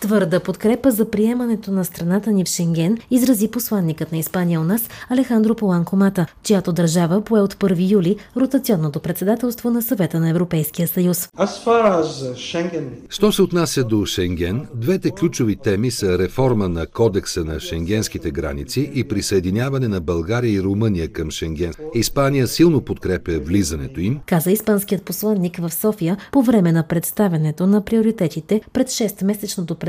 Твърда подкрепа за приемането на страната ни в Шенген изрази посланникът на Испания у нас Алехандро Поланко Мата, чиято държава пое от 1 юли ротационното председателство на съвета на Европейския съюз. Schengen Що се отнася до Шенген, двете ключови теми са реформа на кодекса на шенгенските граници и присъединяване на България и Румъния към Шенген. Испания силно подкрепя влизането им. Каза испанският посланник в София по време на представенето на приоритетите пред 6-месечното председателство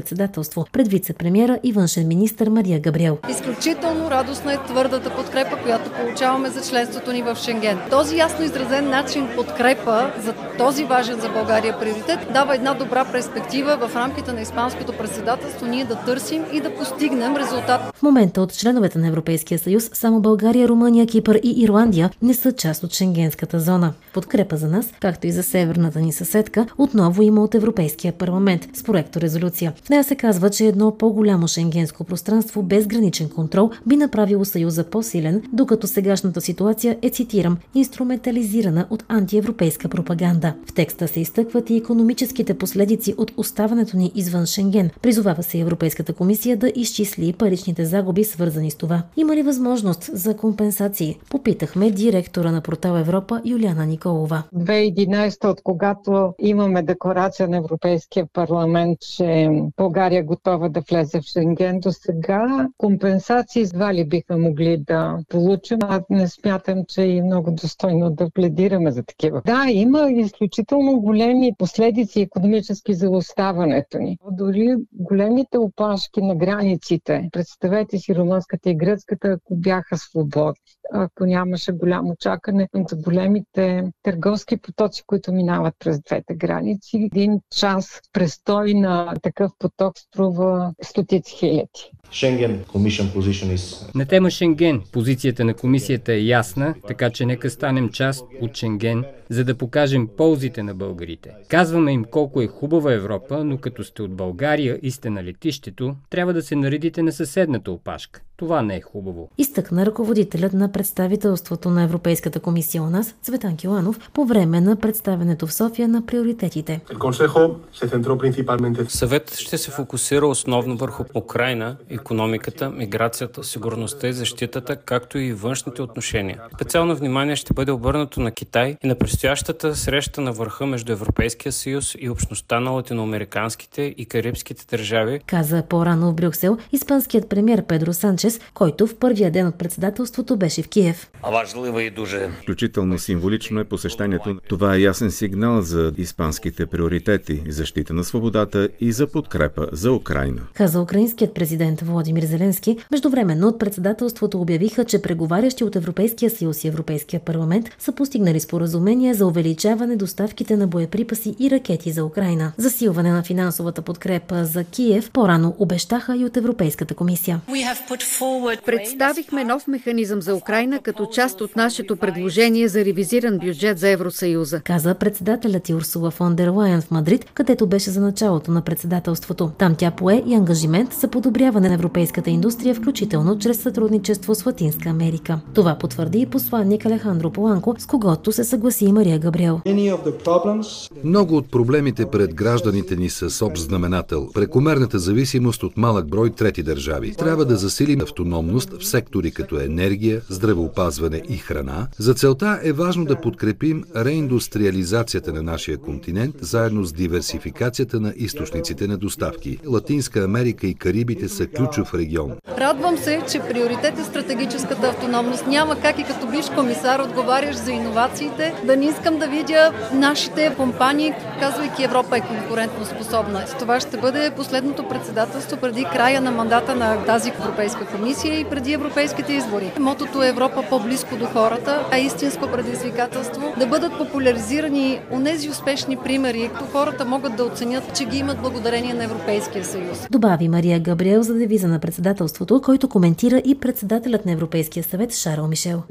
пред вице-премьера и външен министр Мария Габриел. Изключително радостна е твърдата подкрепа, която получаваме за членството ни в Шенген. Този ясно изразен начин подкрепа за този важен за България приоритет дава една добра перспектива в рамките на Испанското председателство ние да търсим и да постигнем резултат. В момента от членовете на Европейския съюз само България, Румъния, Кипър и Ирландия не са част от шенгенската зона. Подкрепа за нас, както и за северната ни съседка, отново има от Европейския парламент с проекто резолюция. Нея се казва, че едно по-голямо шенгенско пространство без граничен контрол би направило Съюза по-силен, докато сегашната ситуация е, цитирам, инструментализирана от антиевропейска пропаганда. В текста се изтъкват и економическите последици от оставането ни извън Шенген. Призовава се Европейската комисия да изчисли паричните загуби, свързани с това. Има ли възможност за компенсации? Попитахме директора на портал Европа Юлиана Николова. 2011 от когато имаме декларация на Европейския парламент, че България готова да влезе в Шенген до сега, компенсации едва ли бихме могли да получим. Аз не смятам, че е много достойно да пледираме за такива. Да, има изключително големи последици економически за оставането ни. Дори големите опашки на границите, представете си румънската и гръцката, ако бяха свободни, ако нямаше голямо чакане за големите търговски потоци, които минават през двете граници. Един час престой на такъв поток струва стотици хиляди. Position is На тема Шенген позицията на комисията е ясна, така че нека станем част от Шенген, за да покажем ползите на българите. Казваме им колко е хубава Европа, но като сте от България и сте на летището, трябва да се наредите на съседната опашка. Това не е хубаво. Изтъкна ръководителят на представителството на Европейската комисия у нас, Цветан Киланов, по време на представенето в София на приоритетите. Съветът ще се фокусира основно върху Украина, економиката, миграцията, сигурността и защитата, както и външните отношения. Специално внимание ще бъде обърнато на Китай и на предстоящата среща на върха между Европейския съюз и общността на латиноамериканските и карибските държави, Каза по-рано в Брюксел испанският премьер Педро Санчес, който в първия ден от председателството беше в Киев. Важливо и дуже Включително символично е посещението. Това е ясен сигнал за испанските приоритети, защита на свободата и за подкрепа за Украина. Каза украинският президент Владимир Зеленски. Междувременно от председателството обявиха, че преговарящи от Европейския съюз и Европейския парламент са постигнали споразумение за увеличаване доставките на боеприпаси и ракети за Украина. Засилване на финансовата подкрепа за Киев по-рано обещаха и от Европейската комисия. Представихме нов механизъм за Украина като част от нашето предложение за ревизиран бюджет за Евросъюза. Каза председателят и Урсула фон дер Лайен в Мадрид, където беше за началото на председателството. Там тя пое и ангажимент за подобряване на европейската индустрия, включително чрез сътрудничество с Латинска Америка. Това потвърди и посланник Алехандро Поланко, с когото се съгласи и Мария Габриел. Много от проблемите пред гражданите ни са с общ знаменател. Прекомерната зависимост от малък брой трети държави. Трябва да засилим автономност в сектори като енергия, здравеопазване и храна. За целта е важно да подкрепим реиндустриализацията на нашия континент, заедно с диверсификацията на източниците на доставки. Латинска Америка и Карибите са ключов регион. Радвам се, че приоритет е стратегическата автономност. Няма как и като биш комисар, отговаряш за иновациите, да не искам да видя нашите компании, казвайки Европа е конкурентно способна. Това ще бъде последното председателство преди края на мандата на тази Европейска комисия и преди европейските избори. Мотото е Европа по-близко до хората, а истинско предизвикателство да бъдат популяризирани онези успешни примери, които хората могат да оценят, че ги имат благодарение на Европейския съюз. Добави Мария Габриел за девиза девиза на председателството, който коментира и председателят на Европейския съвет Шарл Мишел.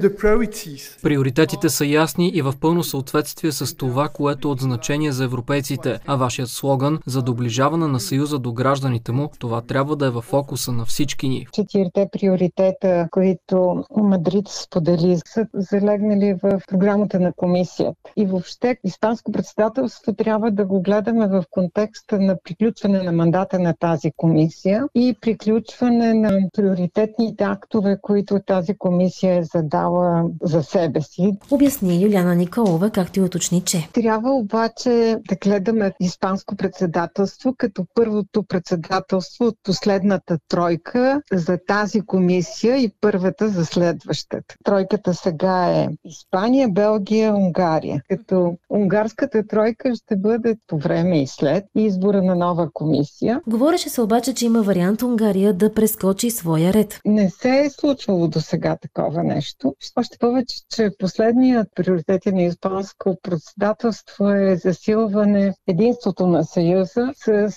Приоритетите са ясни и в пълно съответствие с това, което е от значение за европейците, а вашият слоган за доближаване на Съюза до гражданите му, това трябва да е в фокуса на всички ни. Четирите приоритета, които Мадрид сподели, са залегнали в програмата на комисията. И въобще, Испанско председателство трябва да го гледаме в контекста на приключване на мандата на тази комисия и приключване на приоритетните актове, които тази комисия е задала за себе си. Обясни Юляна Николова, както и уточни, че. Трябва обаче да гледаме Испанско председателство като първото председателство от последната тройка за тази комисия и първата за следващата. Тройката сега е Испания, Белгия, Унгария. Като унгарската тройка ще бъде по време и след избора на нова комисия. Говореше се обаче, че има вариант Унгария да прескочи своя ред. Не се е случвало до сега такова нещо. Още повече, че последният приоритет на испанско председателство е засилване единството на Съюза с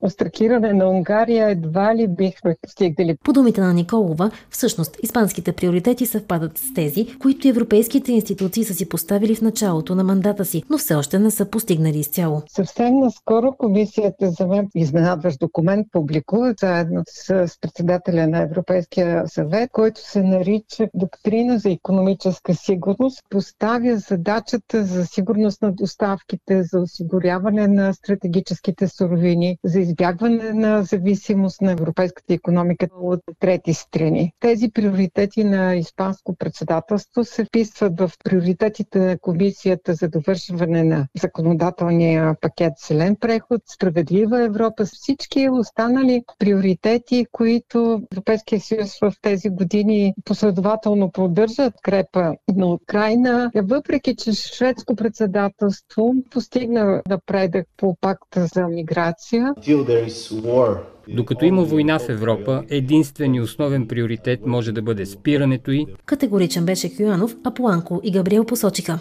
остракиране на Унгария едва ли бихме стигнали. По думите на Николова, всъщност испанските приоритети съвпадат с тези, които европейските институции са си поставили в началото на мандата си, но все още не са постигнали изцяло. Съвсем наскоро комисията за мен изненадващ документ публикува заедно с председателя на Европейския съвет, който се нарича Доктрина за економическа сигурност. Поставя задачата за сигурност на доставките, за осигуряване на стратегическите суровини, за избягване на зависимост на европейската економика от трети страни. Тези приоритети на Испанско председателство се вписват в приоритетите на комисията за довършване на законодателния пакет Селен преход, справедлива Европа, всички останали приоритети, които Европейския съюз в тези години последователно продържат крепа на Украина, въпреки че шведско председателство постигна напредък по пакта за миграция. Докато има война в Европа, единствен и основен приоритет може да бъде спирането й. Категоричен беше Кюанов, а Планко и Габриел посочиха.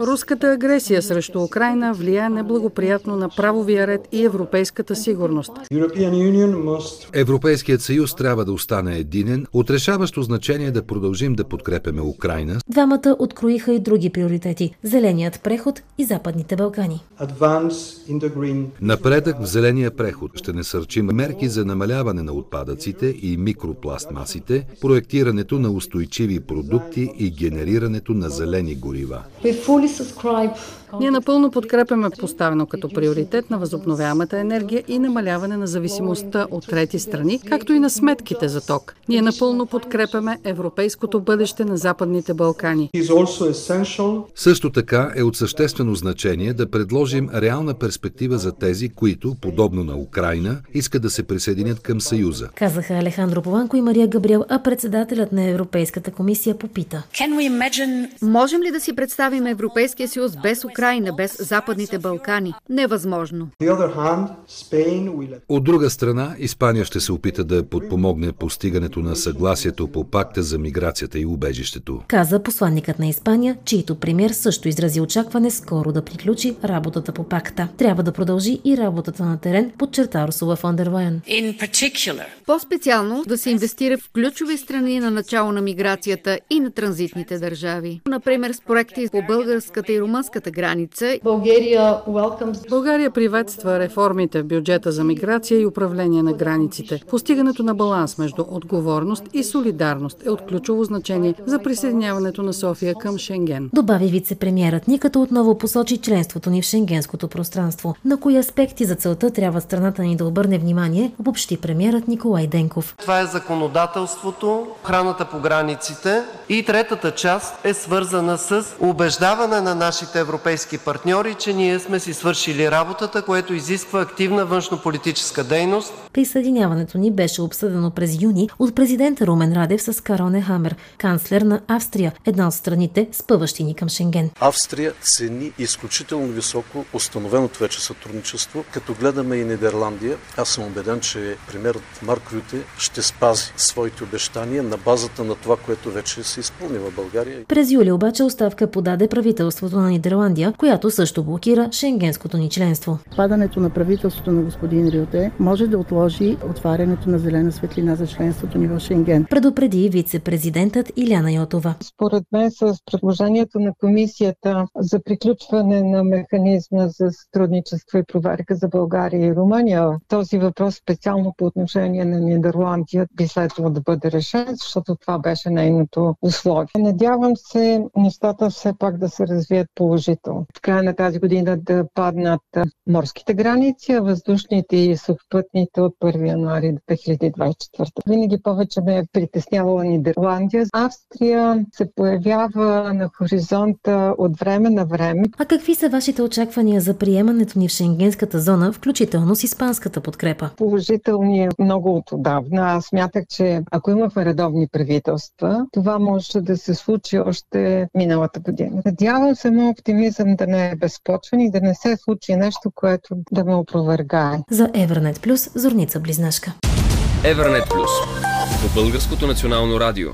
Руската агресия срещу Украина влияе неблагоприятно на правовия ред и европейската сигурност. Европейският съюз трябва да остане единен. От решаващо значение да продължим да подкрепяме Украина. Двамата откроиха и други приоритети – зеленият преход и Западните Балкани. Напредък в зеления преход преход ще насърчим мерки за намаляване на отпадъците и микропластмасите, проектирането на устойчиви продукти и генерирането на зелени горива. Ние напълно подкрепяме поставено като приоритет на възобновяемата енергия и намаляване на зависимостта от трети страни, както и на сметките за ток. Ние напълно подкрепяме европейското бъдеще на Западните Балкани. Също така е от съществено значение да предложим реална перспектива за тези, които, подобно на Украина, искат да се присъединят към Съюза. Казаха Алехандро Пованко и Мария Габриел, а председателят на Европейската комисия попита. Можем ли да си представим Европейския съюз без Украина, без Западните Балкани? Невъзможно. От друга страна, Испания ще се опита да подпомогне постигането на съгласието по пакта за миграцията и убежището. Каза посланникът на Испания, чийто премьер също изрази очакване скоро да приключи работата по пакта. Трябва да продължи и работата на терен, подчерта Урсула фон дер Лайен. По-специално да се инвестира в ключови страни на начало на миграцията и на транзитните държави. Например, с проекти по българската и румънската граница. България приветства реформите в бюджета за миграция и управление на границите. Постигането на баланс между отговорност и солидарност е от ключово значение за присъединяването на София към Шенген. Добави вице-премьерът ни, като отново посочи членството ни в шенгенското пространство. На кои аспекти за целта трябва страната ни да обърне внимание, обобщи премьерът Николай Денков. Това е законодателството, охраната по границите и третата част е свързана с убеждаване на нашите европейски партньори, че ние сме си свършили работата, което изисква активна външнополитическа дейност. Присъединяването ни беше обсъдено през юни от президента Румен Радев с Кароне Хамер, канцлер на Австрия, една от страните спъващи ни към Шенген. Австрия цени изключително високо установеното вече сътрудничество, като гледаме и Нидерландия Нидерландия. Аз съм убеден, че премьерът Марк Рюте ще спази своите обещания на базата на това, което вече се изпълни в България. През юли обаче оставка подаде правителството на Нидерландия, която също блокира шенгенското ни членство. Падането на правителството на господин Рюте може да отложи отварянето на зелена светлина за членството ни в Шенген. Предупреди вице-президентът Иляна Йотова. Според мен с предложението на комисията за приключване на механизма за сътрудничество и проверка за България и Румъния, този въпрос специално по отношение на Нидерландия би следвало да бъде решен, защото това беше нейното условие. Надявам се нещата все пак да се развият положително. В края на тази година да паднат морските граници, а въздушните и сухопътните от 1 януари 2024. Винаги повече ме е притеснявала Нидерландия. Австрия се появява на хоризонта от време на време. А какви са вашите очаквания за приемането ни в Шенгенската зона, включително с испанската подкрепа? Положителни е много от отдавна. Аз смятах, че ако имахме редовни правителства, това може да се случи още миналата година. Надявам се, моят оптимизъм да не е безпочвен и да не се случи нещо, което да ме опровергае. За Евронет Плюс, Зорница Близнашка. Евронет Плюс по Българското национално радио.